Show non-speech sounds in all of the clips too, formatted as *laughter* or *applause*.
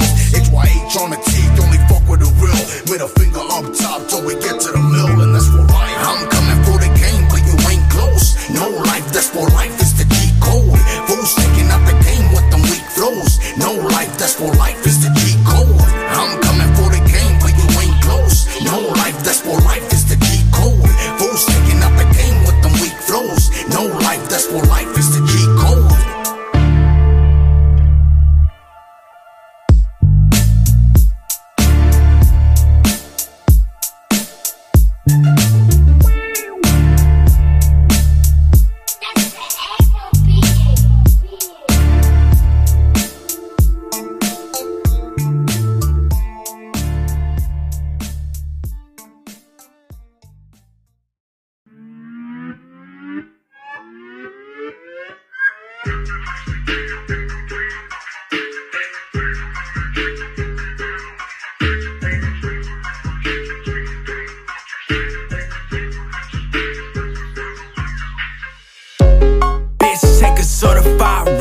bills. HYH on the teeth, only fuck with the real. Middle finger up top till we get to the mill,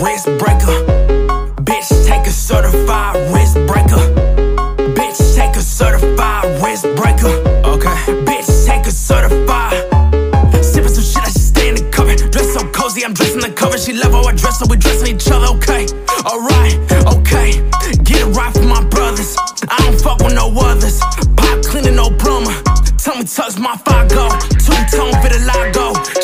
wrist breaker. Bitch, take a certified wrist breaker. Bitch, take a certified wrist breaker. Okay. Bitch, take a certified. Sipping some shit, I should stay in the cover. Dress so cozy, I'm dressing the cover. She love how I dress, so we dressing each other. Okay. Alright, okay. Get it right for my brothers. I don't fuck with no others. Pop cleaning, no plumber. Tell me, touch my go. Two tone for the logo.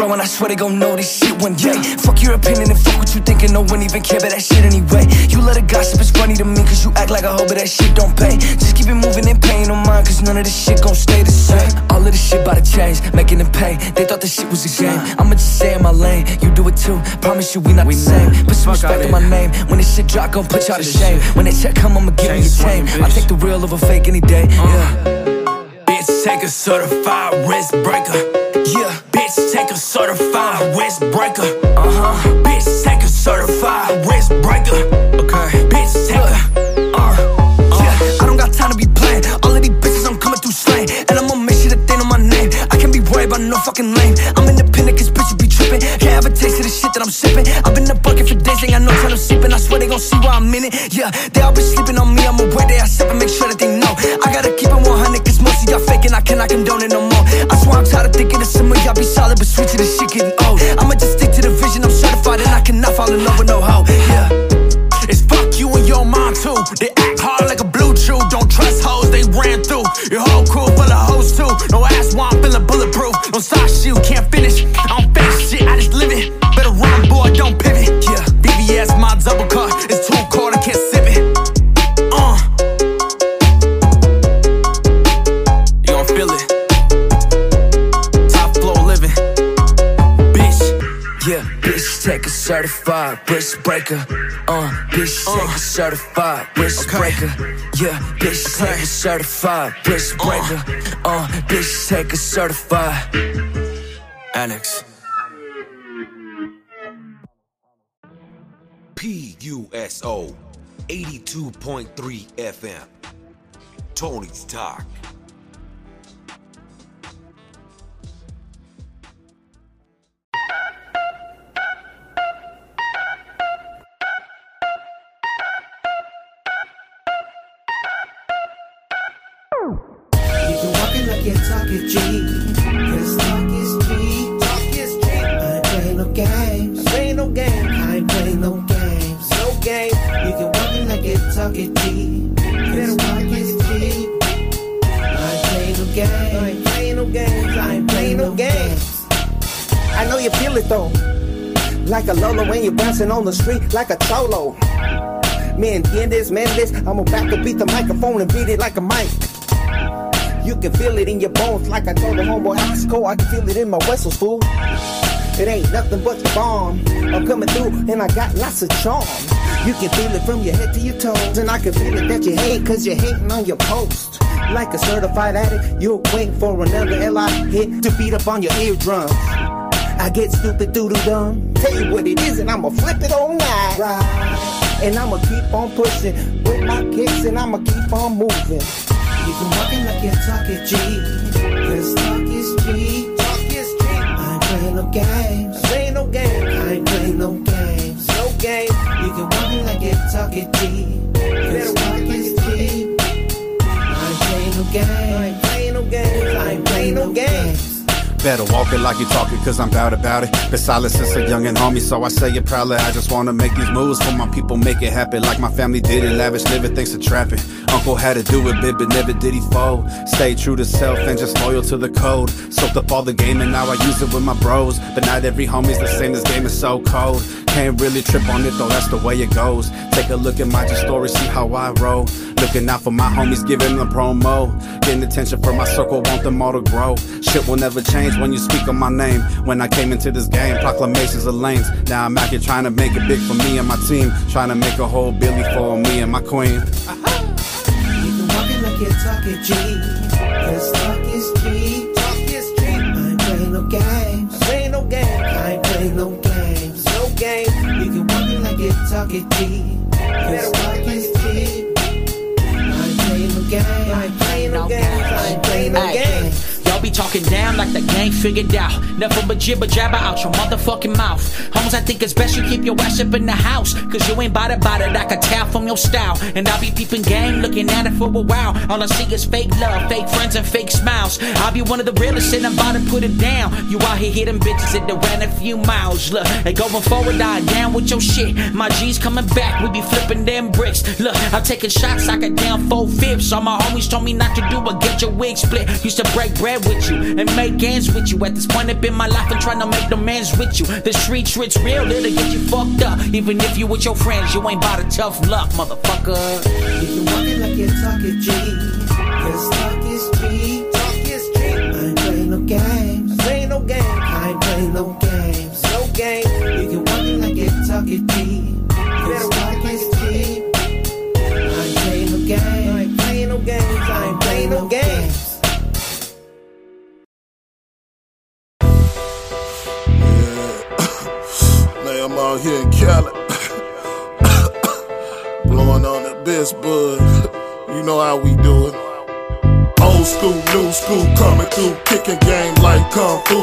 Bro, and I swear they gon' know this shit one day. Fuck your opinion and fuck what you thinking, no one even care about that shit anyway. You let it gossip, it's funny to me, cause you act like a hoe, but that shit don't pay. Just keep it moving and paying no mind, cause none of this shit gon' stay the same. All of this shit bout to change, making them pay. They thought this shit was a game. I'ma just stay in my lane, you do it too. Promise you we not the same. Put some respect on my name. When this shit drop, gon' put y'all to shame. When they check come, I'ma give me a tame. I take the real over fake any day. Yeah. Bitch, take a certified wrist breaker. Yeah. Bitch, take a certified wrist breaker. Uh huh. Bitch, take a certified wrist breaker. Okay. Bitch, take a. Uh. Yeah, I don't got time to be playing. All of these bitches, I'm coming through slang. And I'ma make sure that they know my name. I can't be worried about no fucking lame. I'm independent, cause bitches be tripping. Can't have a taste of the shit that I'm sipping. I've been in the bucket for days, ain't got no time to sleep. And I swear they gon' see why I'm in it. Yeah, they all been sleeping on me. I'm aware they are sipping, make sure that they know. I gotta keep it 100, cause most of y'all faking. I cannot condone it no more. Thinking of y'all be solid, but sweet to the shit getting old. I'ma just stick to the vision, I'm certified, and I cannot fall in love with no hoe. Yeah. It's fuck you and your mom too. They act hard like a blue chew. Don't trust hoes, they ran through. Your whole crew full of hoes too. No ass why I'm feeling bulletproof. No stop shit, can't finish. I don't fake shit, I just live it. Better run, boy, don't pivot. Yeah, BBS, my double cut. Take a certified wrist breaker. Uh, bitch take a certified wrist Okay. breaker. Yeah, bitch take a certified wrist breaker. Uh, bitch take a certified. Annex. PUSO 82.3 FM. Tony's Talk. G. Cause talk is G. Talk is G. I ain't playing no games. I ain't no game. I ain't playing no games. No game. You can walk it like you're talking G. Cause talk is G. I ain't playing no games. I ain't playing no games. I ain't playing no games. I know you feel it though. Like a Lolo when you're bouncing on the street like a cholo. Me entiendes, man, this. I'm about to beat the microphone and beat it like a mic. You can feel it in your bones, like I told the homeboy Osco. I can feel it in my vessels, fool. It ain't nothing but the bomb. I'm coming through, and I got lots of charm. You can feel it from your head to your toes, and I can feel it that you hate, cause you're hating on your post. Like a certified addict, you're waiting for another LI hit to beat up on your eardrums. I get stupid doo doo dumb. Tell you what it is, and I'ma flip it all night. Right. And I'ma keep on pushing with my kicks, and I'ma keep on moving. You can walk it like you're talking G. Cause talk is G. Talk is G. I ain't playing no games. I ain't no game. I ain't playing no games. No game. You can walk it like you're talking G. Cause talk is G. I ain't playing no games. I ain't playing no games. I ain't playing no games. Better walk it like you talk it, cause I'm bout about it. Been silent since a young and homie, so I say it proudly. I just wanna make these moves for my people, make it happen like my family did it. Lavish living thanks to trapping. Uncle had to do it, bit, but never did he fold. Stay true to self and just loyal to the code. Soaked up all the game and now I use it with my bros. But not every homie's the same, this game is so cold. Can't really trip on it though, that's the way it goes. Take a look at my story, see how I roll. Looking out for my homies, giving them promo. Getting attention from my circle, want them all to grow. Shit will never change when you speak on my name. When I came into this game, proclamations of lanes. Now I'm out here trying to make it big for me and my team. Trying to make a whole Billy for me and my queen. Uh-huh. You can walk it you're talking G. Cause talk is G. Talk is G. I ain't playing no games. I ain't no game. I ain't playing no games. No game. You can walk it like you're talking G. Cause talk is G. I ain't playing no games. I ain't playing no games. I ain't playing no games. Talking down like the gang figured out. Nothing but jibber jabber out your motherfucking mouth. Homes, I think it's best you keep your ass up in the house. Cause you ain't it, bout it. I can tell from your style. And I'll be peeping game, looking at it for a while. All I see is fake love, fake friends, and fake smiles. I'll be one of the realest and I'm about to put it down. You out here hitting bitches that ran a few miles. Look, they going forward, I down with your shit. My G's coming back, we be flipping them bricks. Look, I'm taking shots, I got down four fifths. All my homies told me not to do it, get your wig split. Used to break bread with you and make ends with you. At this point up in my life, I'm trying to make the mans with you. The street shit's real, it'll get you fucked up. Even if you with your friends, you ain't bout a tough luck, motherfucker. You can walk it like you're talking G. Cause talk is G. Talk is G. I ain't playing no games. I ain't no game. I ain't playing no games. No game. You can walk it like you're talking G. bud. *laughs* You know how we do it. Old school, new school, coming through, kicking game like Kung Fu.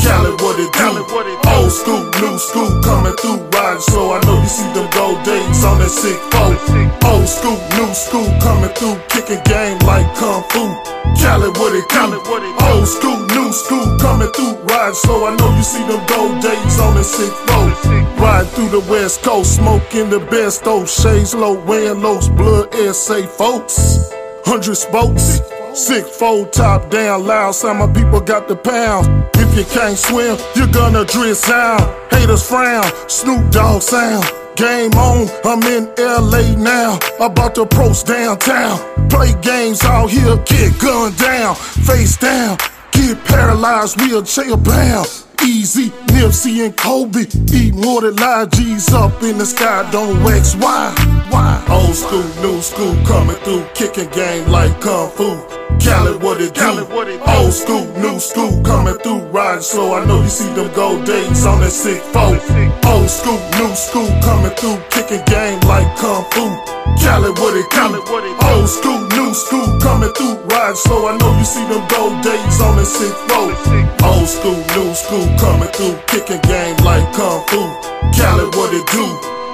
Cali, what it do? Old school, new school, coming through, riding slow. I know you see them gold days on that sick folk. Old school, new school, coming through, kicking game like Kung Fu. Cali, what it do? Old school, new school, coming through, riding slow. I know you see them gold days on that sick folk. Riding through the west coast, smoking the best, those shades low, wearing lows, blood, safe folks. Hundred spokes, six fold top down, loud. Some of my people got the pounds. If you can't swim, you're gonna drill sound. Haters frown, Snoop Dogg sound. Game on, I'm in LA now. About to post downtown. Play games out here, get gunned down, face down. get paralyzed, wheelchair bound. Eazy, Nipsey and Kobe eat more than live G's up in the sky. Don't wax why? Why? Old school, new school coming through, kicking game like kung fu. Cali, what it do? Old school, new school coming through, riding slow. I know you see them gold days on that sick folk. Old school, new school coming through, kicking game like kung fu. Cali, what it do? Old school, new school coming through, riding slow. I know you see them gold days on that sick folk. Old school, new school coming through, kicking game like kung fu. Cali, what it do?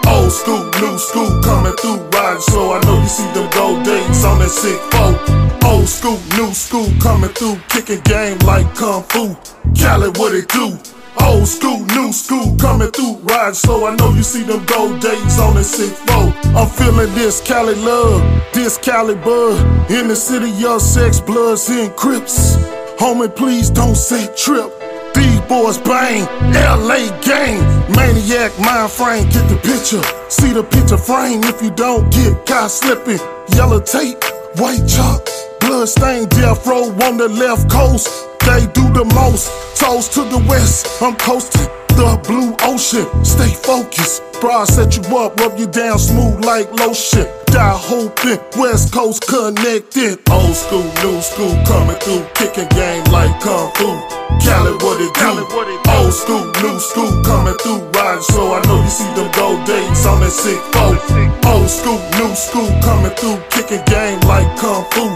Old school, new school coming through, riding slow. I know you see them gold days on that sick folk. Oh, old school, new school coming through, kicking game like kung fu. Cali, what it do? Old school, new school coming through, riding slow. I know you see them gold days on that sick folk. Oh, I'm feeling this Cali love, this Cali bud. In the city, your sex, bloods, and crips. Homie, please don't say trip. These boys bang, LA gang, maniac mind frame, get the picture. See the picture frame if you don't get caught slipping. Yellow tape, white chalk, blood stained death row on the left coast. They do the most. Toast to the west, I'm coasting the blue ocean. Stay focused. Bro, I set you up, rub you down smooth like lotion. Die hoping, West Coast connected. Old school, new school coming through, kicking game like Kung Fu. Cali, what it do? Old school, new school coming through, riding slow. I know you see them gold days on that sick folk. Old school, new school coming through, kicking game like Kung Fu.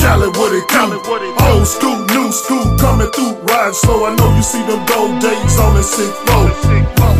Cali, what it do? Old school, new school coming through, riding slow. I know you see them gold days on that sick folk.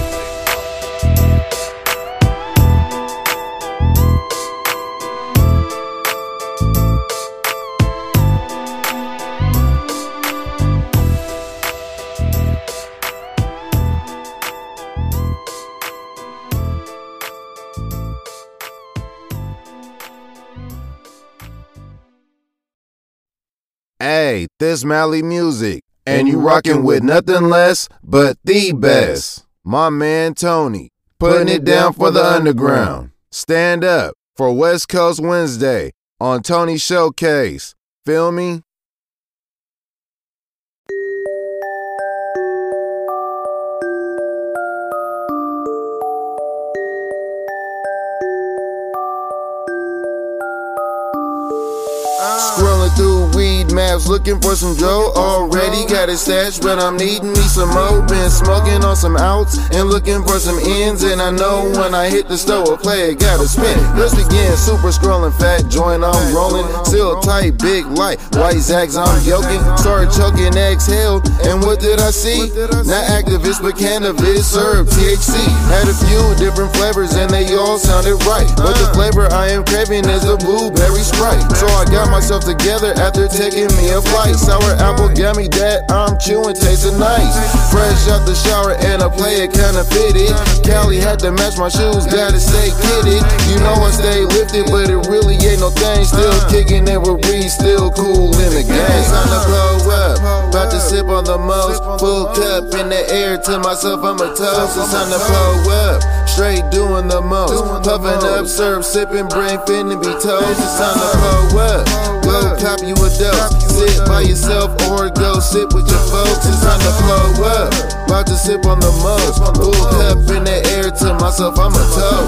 Hey, this Mally Muzik, and you rockin' with nothing less but the best. My man Tony, putting it down for the underground. Stand up for West Coast Wednesday on Tony Showcase. Feel me? Maps, looking for some Joe. Already got it stash, but I'm needing me some more. Been smoking on some outs and looking for some ends. And I know when I hit the store, a player gotta spin. Let's begin. Super scrolling, fat joint, I'm rolling. Still tight, big light, white zags, I'm yoking. Started choking, exhaled, and what did I see? Not activist, but cannabis, served THC. Had a few different flavors, and they all sounded right. But the flavor I am craving is a blueberry sprite. So I got myself together after taking me a flight. Sour apple gummy that I'm chewing tasting nice. Fresh out the shower and I play kinda fitted. Cali had to match my shoes, gotta stay kidded. You know I stay lifted, but it really ain't no thing. Still kicking it with Reed, still cool in the game. Time to blow up, about to sip on the most. Full cup in the air to myself, I'm a toast. It's time to blow up, straight doing the most. Puffing up, serve, sipping, brain finna be toast. It's time to blow up. Go cop you a dose. Sit by yourself or go sit with your folks. It's time to blow up. About to sip on the most. Full cup in the air to myself, I'm a toe.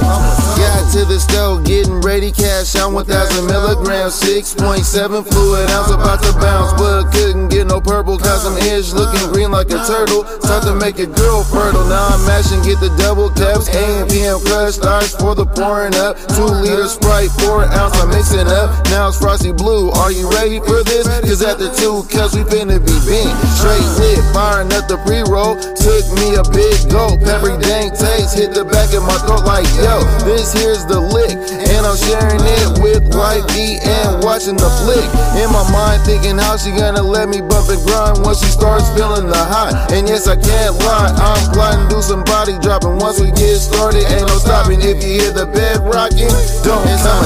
Got to the stove, getting ready, cash out 1000 milligrams. 6.7 fluid ounce, about to bounce. But couldn't get no purple, cause I'm edge looking green like a turtle. Start to make a girl fertile. Now I'm mashing, get the double caps. AM, PM crush, starts for the pouring up. Two liter Sprite, 4 ounce, I'm mixing up. Now it's frosty blue. Are you ready for this? Cause after two cups, we finna be bent. Straight lit, firing up the pre roll. Took me a big gulp. Every dang taste hit the back of my throat like, yo, this here's the lick. And I'm sharing it with B and watching the flick. In my mind, thinking how she gonna let me bump and grind once she starts feeling the hot. And yes, I can't lie, I'm plotting, do some body dropping. Once we get started, ain't no stopping. If you hear the bed rocking, don't come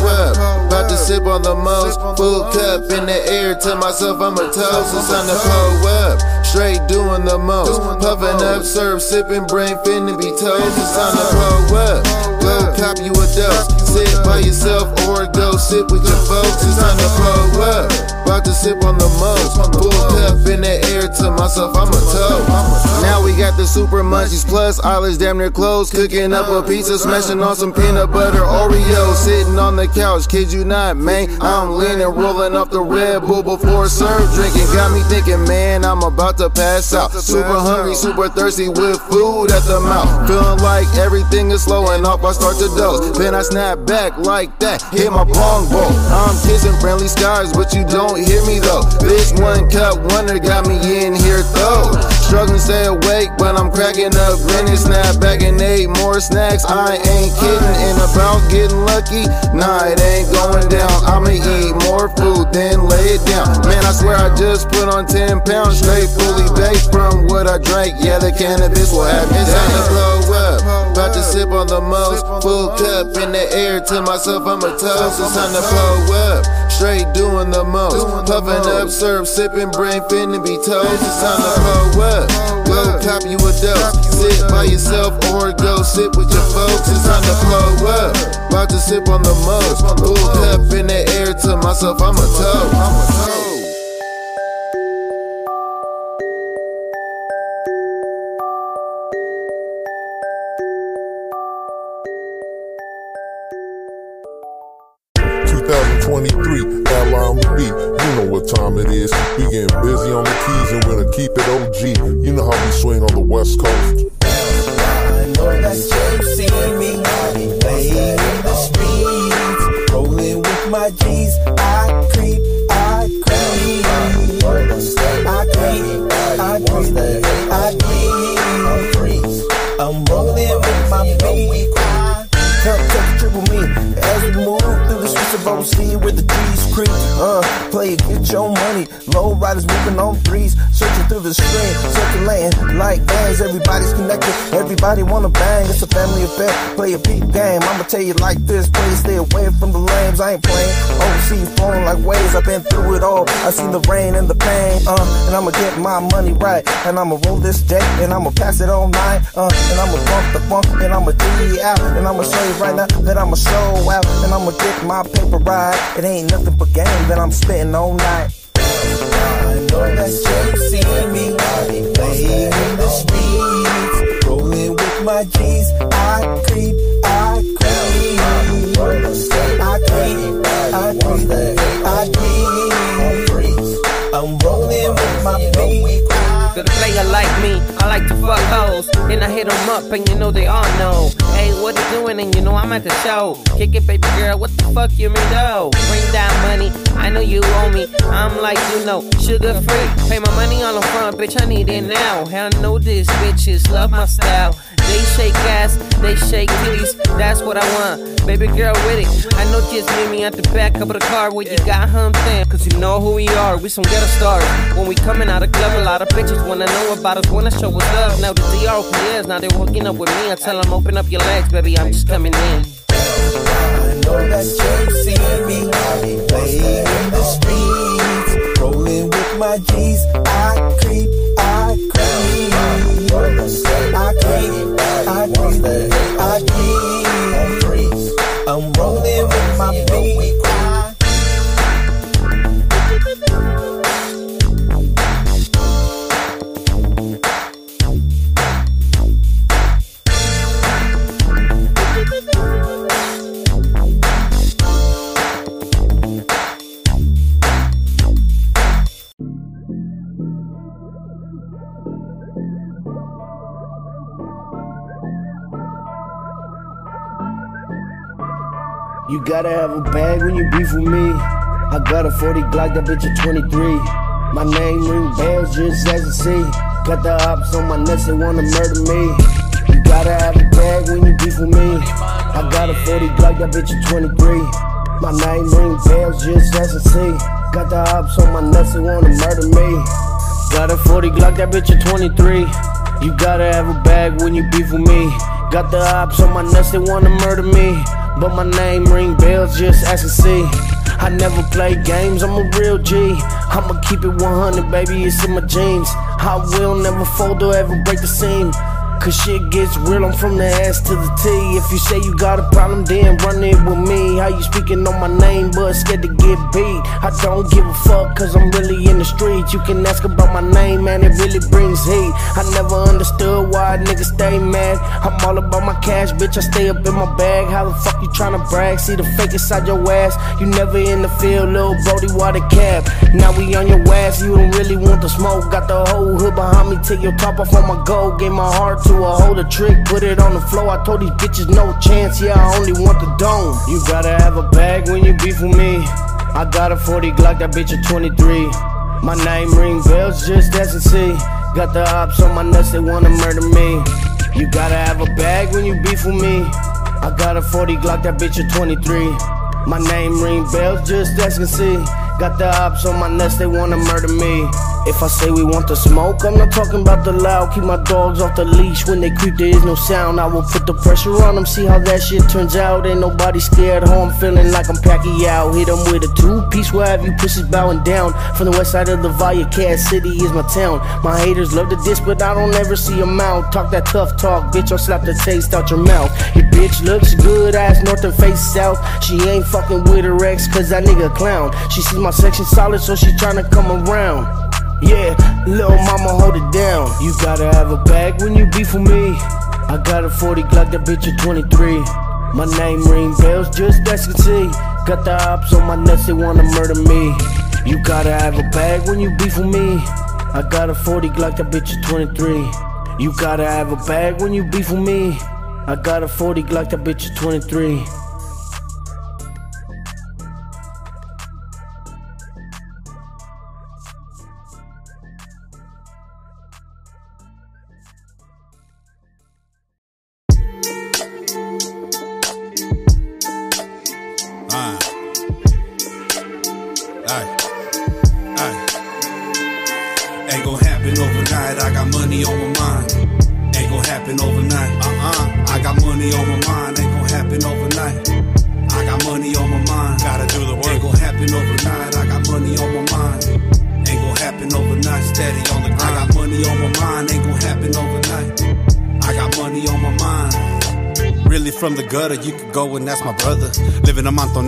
you up. About to sip on the most, full cup in the air. Tell myself I'm a toast, it's time to pull up. straight doing the most. Puffing up, serve, sipping, brain finna be toast. It's time to pull up. Go cop you a dose. Sit by yourself or go sit with your folks. It's time to pull up. About to sip on the most. Full cup in the air to myself, I'm a toast. Now we got the super munchies plus eyelids damn near closed. Cooking up a pizza, smashing on some peanut butter Oreos. Sitting on the couch, kid you not, man. I'm leaning, rolling off the Red Bull before serve drinking. Got me thinking, man, I'm about to pass out. Super hungry, super thirsty with food at the mouth. Feeling like everything is slowing off, I start to doze. Then I snap back like that, hit my bong bowl. I'm kissing friendly skies, but you don't hear me though. This one cup wonder got me in here though. Struggling stay awake, but I'm cracking up, grinning, snap back and ate more snacks. I ain't kidding, and about getting lucky. Nah, it ain't going down. I'ma eat more food, then lay it down. Man, I swear I just put on 10 pounds straight, fully baked from what I drank. Yeah, the cannabis will have me down. About to sip on the most, full cup in the air to myself, I'm a toast. It's time to blow up. Straight doing the most, puffing up, serve, sipping, brain finna be toast. It's time to blow up. Go cop you a dose. Sit by yourself or go sit with your folks. It's time to blow up. About to sip on the most. Full cup in the air to myself, I'm a toast. I'm a toast. Time it is. We getting busy on the keys and we're gonna keep it OG. You know how we swing on the West Coast. I know that you see me playing in the streets, rolling with my G's. I creep, I creep, I creep, I creep, I creep. I'm rolling with my beat. Of OC where the G's creep. Uh, play it, get your money. Low riders moving on threes, searching through the stream, circulating like bands. Everybody's connected, everybody wanna bang. It's a family affair. Play a peak game. I'ma tell you like this, please stay away from the lames. I ain't playing. OC flowing like waves. I've been through it all. I seen the rain and the pain. Uh, and I'ma get my money right, and I'ma roll this J, and I'ma pass it all night. Uh, and I'ma bump the funk, and I'ma D out, and I'ma show you right now that I'ma show out, and I'ma get my paper right. It ain't nothing but game that I'm spitting all night. I know that you see me playing in the streets, rolling with my G's. I creep, I creep, I creep, I creep, I creep. I'm rolling with my beat. A player like me, I like to fuck hoes. And I hit them up, and you know they all know. Hey, what you doing? And you know I'm at the show. Kick it, baby girl, what the fuck you mean, though? Bring that money, I know you owe me. I'm like, you know, sugar free. Pay my money on the front, bitch, I need it now. Hell no, this bitches love my style. They shake ass, they shake titties, that's what I want. Baby girl with it. I know just meet me at the back of the car where you got thing. Cause you know who we are, we some ghetto stars. When we coming out of club, a lot of bitches wanna know about us, wanna show us love. Now the DR who is, now they hooking up with me. I tell them open up your legs, baby, I'm just coming in. I know that you see me playing in the streets, rolling with my G's. I creep, I creep, I creep, I creep, I creep. I'm rolling with my beat. You gotta have a bag when you beef with me. I got a 40 Glock, that bitch a 23. My name ring bells just as you see. Got the ops on my nuts, they wanna murder me. You gotta have a bag when you beef with me. I got a 40 Glock, that bitch a 23. My name ring bells just as you see. Got the ops on my nuts, they wanna murder me. Got a 40 Glock, that bitch a 23. You gotta have a bag when you beef with me. Got the ops on my nuts, they wanna murder me. But my name ring bells just as you see. I never play games, I'm a real G. I'ma keep it 100, baby, it's in my jeans. I will never fold or ever break the seam. Cause shit gets real, I'm from the S to the T. If you say you got a problem, then run it with me. How you speaking on my name, but scared to get beat? I don't give a fuck, cause I'm really in the streets. You can ask about my name, man, it really brings heat. I never understood why niggas stay mad. I'm all about my cash, bitch, I stay up in my bag. How the fuck you tryna brag? See the fake inside your ass. You never in the field, little Brody, why the cap? Now we on your ass, you don't really want the smoke. Got the whole hood behind me, take your top off on my gold. Gave my heart to a hold a trick, put it on the floor. I told these bitches no chance, yeah, I only want the dome. You gotta have a bag when you beef with me. I got a 40 Glock, that bitch a 23. My name ring bells, just as and see. Got the ops on my nuts, they wanna murder me. You gotta have a bag when you beef with me. I got a 40 Glock, that bitch a 23. My name ring bells, just as and see. Got the ops on my nuts, they wanna murder me. If I say we want the smoke, I'm not talking about the loud. Keep my dogs off the leash. When they creep, there is no sound. I will put the pressure on them, see how that shit turns out. Ain't nobody scared. Home feeling like I'm Pacquiao. Hit them with a two piece. Where have you pussies bowing down? From the west side of the Valle, Cass City is my town. My haters love the diss, but I don't ever see them out. Talk that tough talk, bitch, I'll slap the taste out your mouth. Your bitch looks good, ass north and face south. She ain't fucking with her ex, cause that nigga clown. She sees my section solid, so she tryna come around. Yeah, little mama, hold it down. You gotta have a bag when you beef with me. I got a 40 Glock, that bitch a 23. My name ring bells, just as you can see. Got the ops on my nuts, they wanna murder me. You gotta have a bag when you beef with me. I got a 40 Glock, that bitch a 23. You gotta have a bag when you beef with me. I got a 40 Glock, that bitch a 23.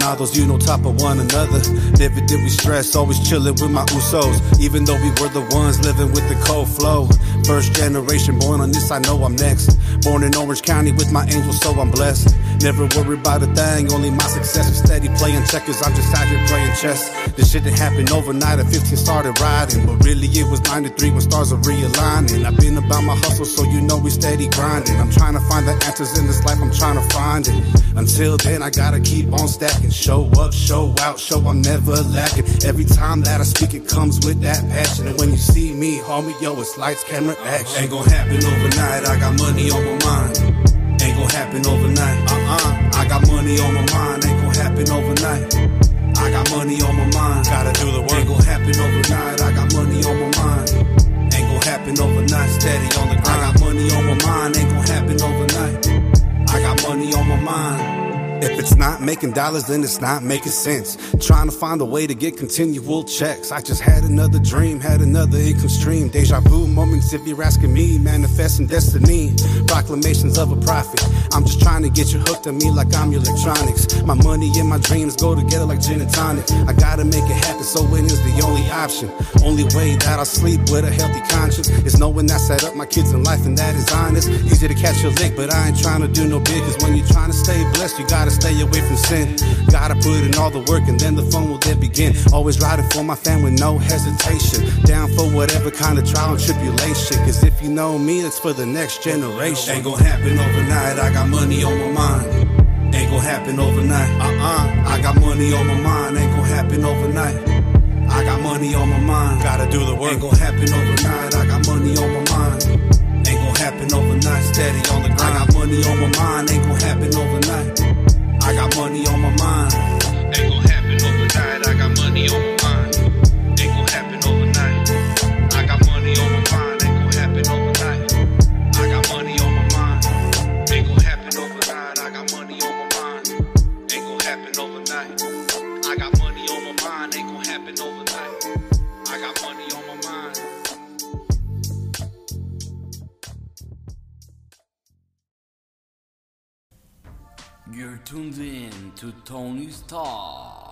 Amontonados, you know, top of one another. Never did we stress, always chilling with my usos. Even though we were the ones living with the cold flow. First generation born on this, I know I'm next. Born in Orange County with my angels, so I'm blessed. Never worry about a thing, only my success is steady playing checkers. I'm just out here playing chess. This shit didn't happen overnight. At 15 started riding, but really it was 93 when stars are realigning. I've been about my hustle, so you know we steady grinding. I'm trying to find the answers in this life, I'm trying to find it. Until then, I gotta keep on stacking. Show up, show out, show I'm never lacking. Every time that I speak, it comes with that passion. And when you see me, homie, yo, it's lights, camera, action. Ain't gonna happen overnight. I got money on my mind. Ain't gonna happen overnight. Uh-uh. I got money on my mind. Ain't gonna happen overnight. I got money on my mind. Gotta do the work. Ain't gonna happen overnight. I got money on my mind. Ain't gonna happen overnight. Steady on the grind. I got money on my mind. Ain't gonna happen overnight. I got money on my mind. If it's not making dollars, then it's not making sense. Trying to find a way to get continual checks. I just had another dream, had another income stream. Deja vu moments if you're asking me. Manifesting destiny, proclamations of a prophet. I'm just trying to get you hooked on me like I'm your electronics. My money and my dreams go together like gin and tonic. I gotta make it happen, so is the only option. Only way that I sleep with a healthy conscience is knowing I set up my kids in life and that is honest. Easy to catch a lick, but I ain't trying to do no big. Cause when you're trying to stay blessed, you gotta stay away from sin. Gotta put in all the work and then the fun will then begin. Always riding for my fam with no hesitation. Down for whatever kind of trial and tribulation. Cause if you know me, it's for the next generation. Ain't gonna happen overnight. I got money on my mind. Ain't gonna happen overnight. Uh-uh. I got money on my mind. Ain't gonna happen overnight. I got money on my mind. Gotta do the work. Ain't gonna happen overnight. I got money on my mind. Ain't gonna happen overnight. Steady on the grind. I got money on my mind. Ain't gonna happen overnight. I got money on my mind. Ain't gonna happen overnight. I got money on my mind. Tuned in to Tony's Talk.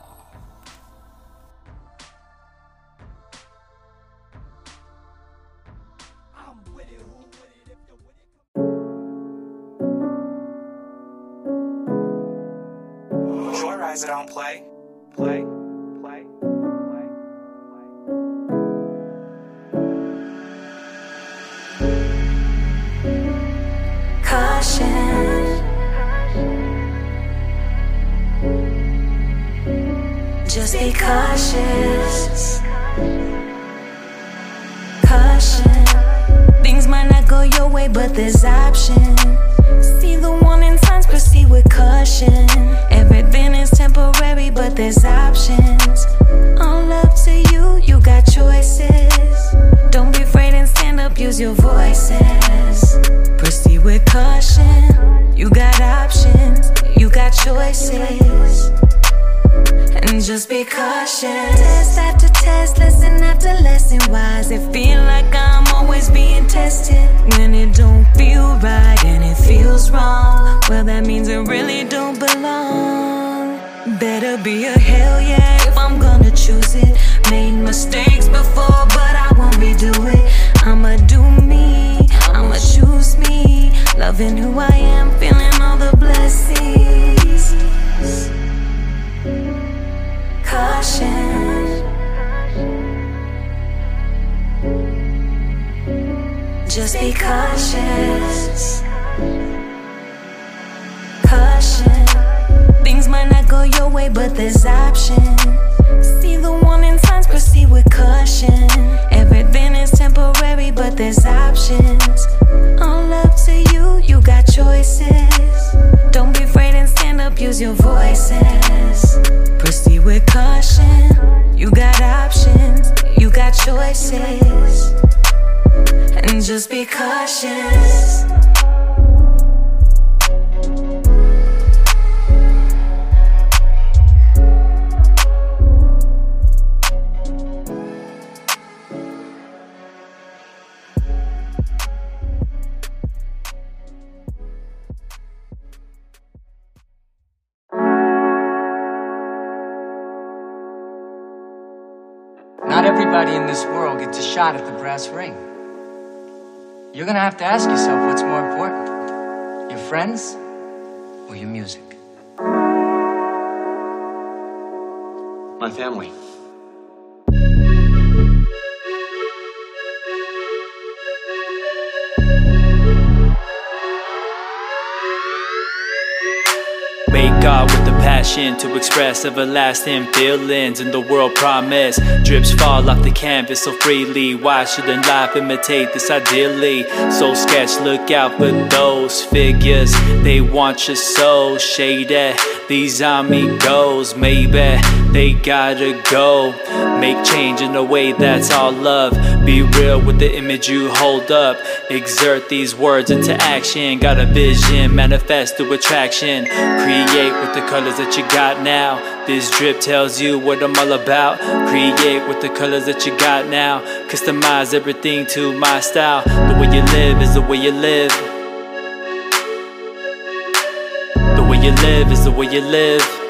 Does it feel like I'm always being tested? When it don't feel right and it feels wrong. Well, that means it really don't belong. Better be a hell yeah if I'm gonna choose it. Made mistakes before, but I won't redo it. I'ma do me, I'ma choose me. Loving who I am, feeling all the blessings. Caution. Just be cautious. Caution. Things might not go your way, but there's options. See the warning signs, proceed with caution. Everything is temporary, but there's options. All up to you, you got choices. Don't be afraid and stand up, use your voices. Proceed with caution. You got options, you got choices. And just be cautious. Not everybody in this world gets a shot at the brass ring. You're gonna have to ask yourself what's more important your friends or your music? My family. Passion to express everlasting feelings in the world promise. Drips fall off the canvas so freely. Why shouldn't life imitate this ideally? So sketch, look out for those figures. They want your soul shaded. These amigos, maybe they gotta go. Make change in a way that's all love. Be real with the image you hold up. Exert these words into action. Got a vision, manifest through attraction. Create with the colors that you got now. This drip tells you what I'm all about. Create with the colors that you got now. Customize everything to my style. The way you live is the way you live. The way you live is the way you live.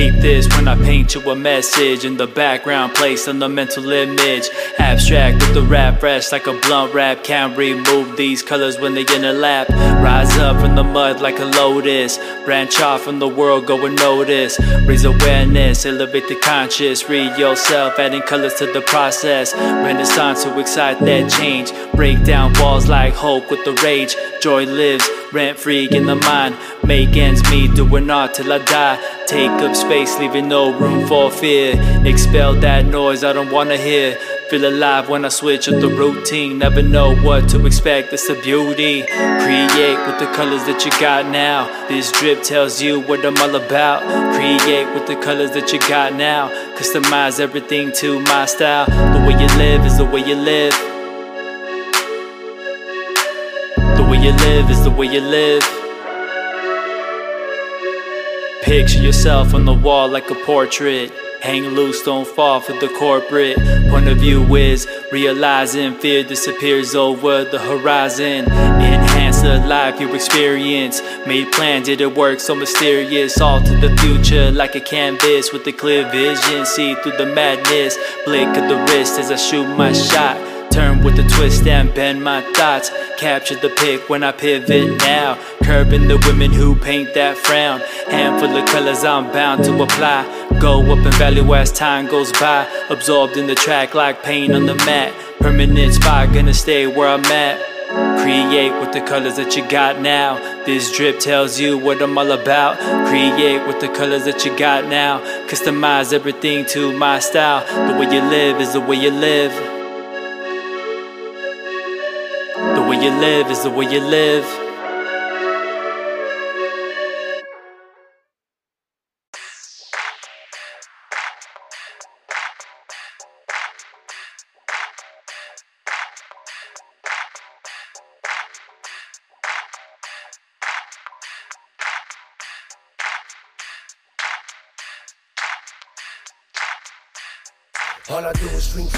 Peep this when I paint you a message in the background, place on the mental image. Abstract with the rap fresh like a blunt rap. Can't remove these colors when they in a lap. Rise up from the mud like a lotus. Branch off from the world, go and notice. Raise awareness, elevate the conscious. Read yourself, adding colors to the process. Renaissance to excite that change. Break down walls like Hulk with the rage. Joy lives rent free in the mind. Make ends meet, doing art till I die. Take up space, leaving no room for fear. Expel that noise I don't wanna hear. Feel alive when I switch up the routine. Never know what to expect, that's the beauty. Create with the colors that you got now. This drip tells you what I'm all about. Create with the colors that you got now. Customize everything to my style. The way you live is the way you live. The way you live is the way you live. Picture yourself on the wall like a portrait. Hang loose, don't fall for the corporate. Point of view is realizing fear disappears over the horizon. Enhance the life you experience. Made plans, did it work so mysterious? All to the future like a canvas with a clear vision. See through the madness. Blink of the wrist as I shoot my shot. Turn with a twist and bend my thoughts. Capture the pick when I pivot now. Curbing the women who paint that frown. Handful of colors I'm bound to apply. Go up in value as time goes by. Absorbed in the track like paint on the mat. Permanent spot, gonna stay where I'm at. Create with the colors that you got now. This drip tells you what I'm all about. Create with the colors that you got now. Customize everything to my style. The way you live is the way you live. You live is the way you live.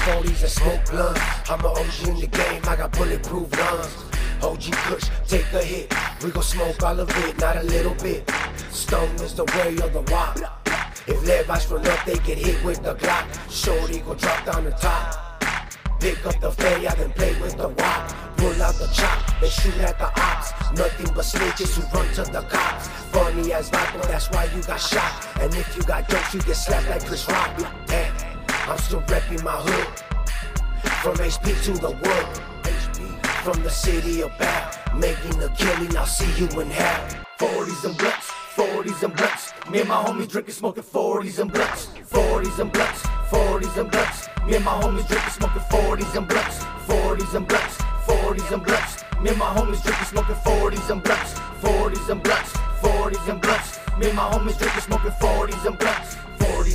40s and smoke blunts. I'm an OG in the game, I got bulletproof lungs. OG Kush, take a hit. We gon' smoke all of it, not a little bit. Stone is the way of the wop. If Levi's run up, they get hit with the Glock. Shorty gon' drop down the top. Pick up the feria, then play with the wop. Pull out the chop, they shoot at the ops. Nothing but snitches who run to the cops. Funny as Michael, that's why you got shot. And if you got dope, you get slapped like Chris Rock. Damn, I'm still repping my hood. From HP to the world. From the city of Bad, making a killing, I'll see you in hell. 40s and blunts, 40s and blunts. Me and my homies drinking, smoking 40s and blunts. 40s and blunts, 40s and blunts. Me and my homies drinking, smoking 40s and blunts. 40s and blunts, 40s and blunts. Me and my homies drinking, smoking 40s and blunts. 40s and blunts, 40s and blunts. Me and my homies drinking, smoking 40s and blunts.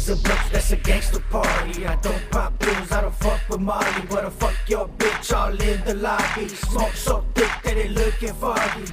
40s and that's a gangster party. I don't pop pills, I don't fuck with Molly, but I fuck your bitch all in the lobby. Smoke so thick that it looking foggy.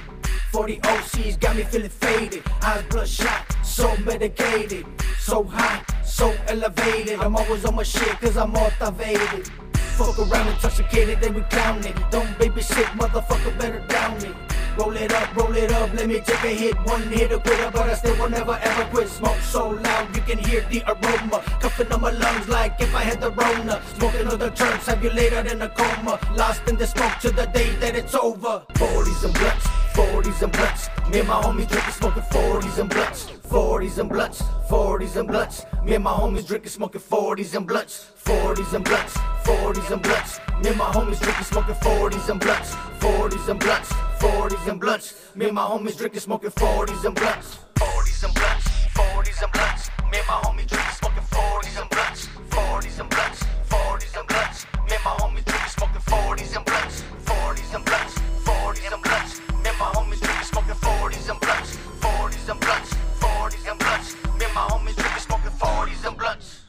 40 OCs got me feeling faded. Eyes bloodshot, so medicated. So high, so elevated. I'm always on my shit cause I'm motivated. Fuck around intoxicated, a then we clown it. Don't babysit, motherfucker, better down it. Roll it up, roll it up, let me take a hit. One hit a quitter, but I still will never ever quit. Smoke so loud, you can hear the aroma. Cuffing on my lungs like if I had the Rona. Smoking on the terms, have you later than a coma. Lost in the smoke to the day that it's over. 40s and blunts, 40s and blunts. Me and my homies drinking, smoking 40s and blunts. 40s and blunts, 40s and blunts. Me and my homies drinking, smoking 40s and blunts. 40s and blunts, 40s and blunts. Me and my homies drinking, smoking 40s and blunts. 40s and blunts, 40s and blunts. Me and my homies drinking, smoking 40s and blunts. 40s and blunts, 40s and blunts. Me and my homies drinking, smoking 40s and blunts. 40s and blunts, 40s and blunts. Me and my homies drinking, smoking 40s and blunts. 40s and blunts, 40s and blunts. Me and my homies drinking, smoking 40s and blunts. 40s and blunts, 40s and blunts. Me and my homies drinking, smoking 40s and blunts.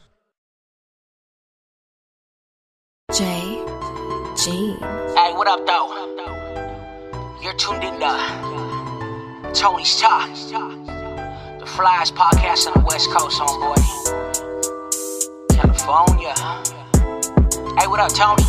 J. G. Hey, what up, though? You're tuned in to Tony's Talk, the flyest podcast on the West Coast, homeboy. California. Hey, what up, Tony?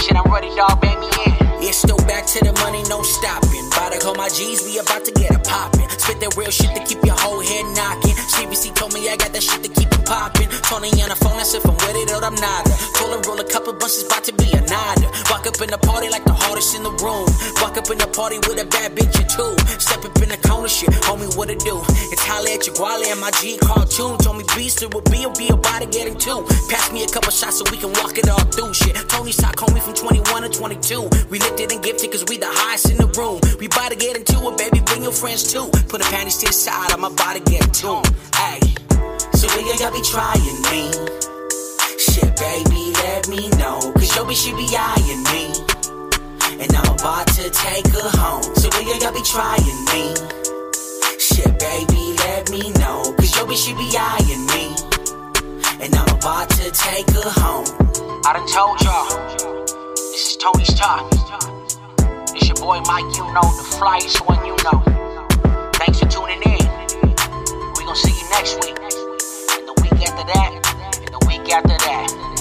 Shit, I'm ready, dog. Bang me in. Yeah, still back to the money, no stopping. About to call my G's, we about to get it poppin'. Spit that real shit to keep your whole head knocking. CBC told me I got that shit to keep it poppin'. Tony on the phone, that's if I'm with it or I'm not. Told her roll a couple bunches, about to be a nada. Walk up in the party like the hardest in the room. Walk up in the party with a bad bitch or two. Step up in the corner, shit, homie, what it do? It's holla at your guale and my G cartoon. Told me beast, it will be, will be about to getting two. Pass me a couple shots so we can walk it all through shit. Tony Tony's talk, homie, from 21 to 22. We lifted and gifted cause we the highest in the room. We about to get into it, baby, bring your friends too. Put a panties to the side, I'm about to get tuned. Hey, so nigga, y'all be trying me. Shit, baby, let me know. Cause your bitch, she be eyeing me. And I'm about to take her home. So nigga, y'all be trying me. Shit, baby, let me know. Cause your bitch, she be eyeing me and I'm about to take her home. I done told y'all, this is Tony's Talk. It's your boy Mic, you know, the flyest one you know. Thanks for tuning in. we gonna see you next week, and the week after that, and the week after that.